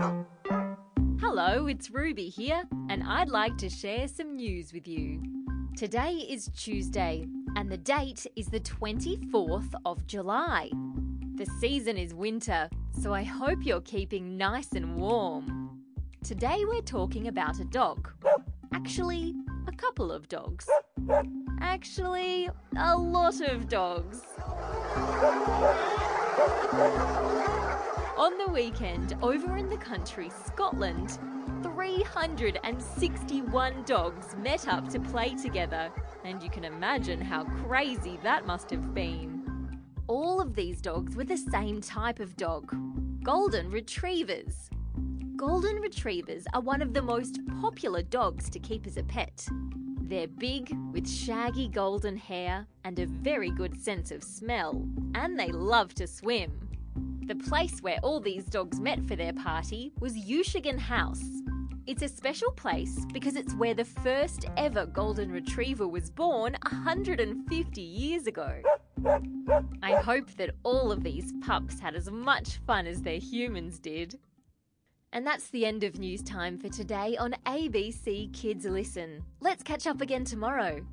Hello, it's Ruby here, and I'd like to share some news with you. Today is Tuesday, and the date is the 24th of July. The season is winter, so I hope you're keeping nice and warm. Today we're talking about a dog. Actually, a couple of dogs. Actually, a lot of dogs. On the weekend, over in the country, Scotland, 361 dogs met up to play together, and you can imagine how crazy that must have been. All of these dogs were the same type of dog Golden Retrievers. Golden Retrievers are one of the most popular dogs to keep as a pet. They're big, with shaggy golden hair and a very good sense of smell, and they love to swim. The place where all these dogs met for their party was Guisachan House. It's a special place because it's where the first ever golden retriever was born 150 years ago. I hope that all of these pups had as much fun as their humans did. And that's the end of news time for today on ABC Kids Listen. Let's catch up again tomorrow.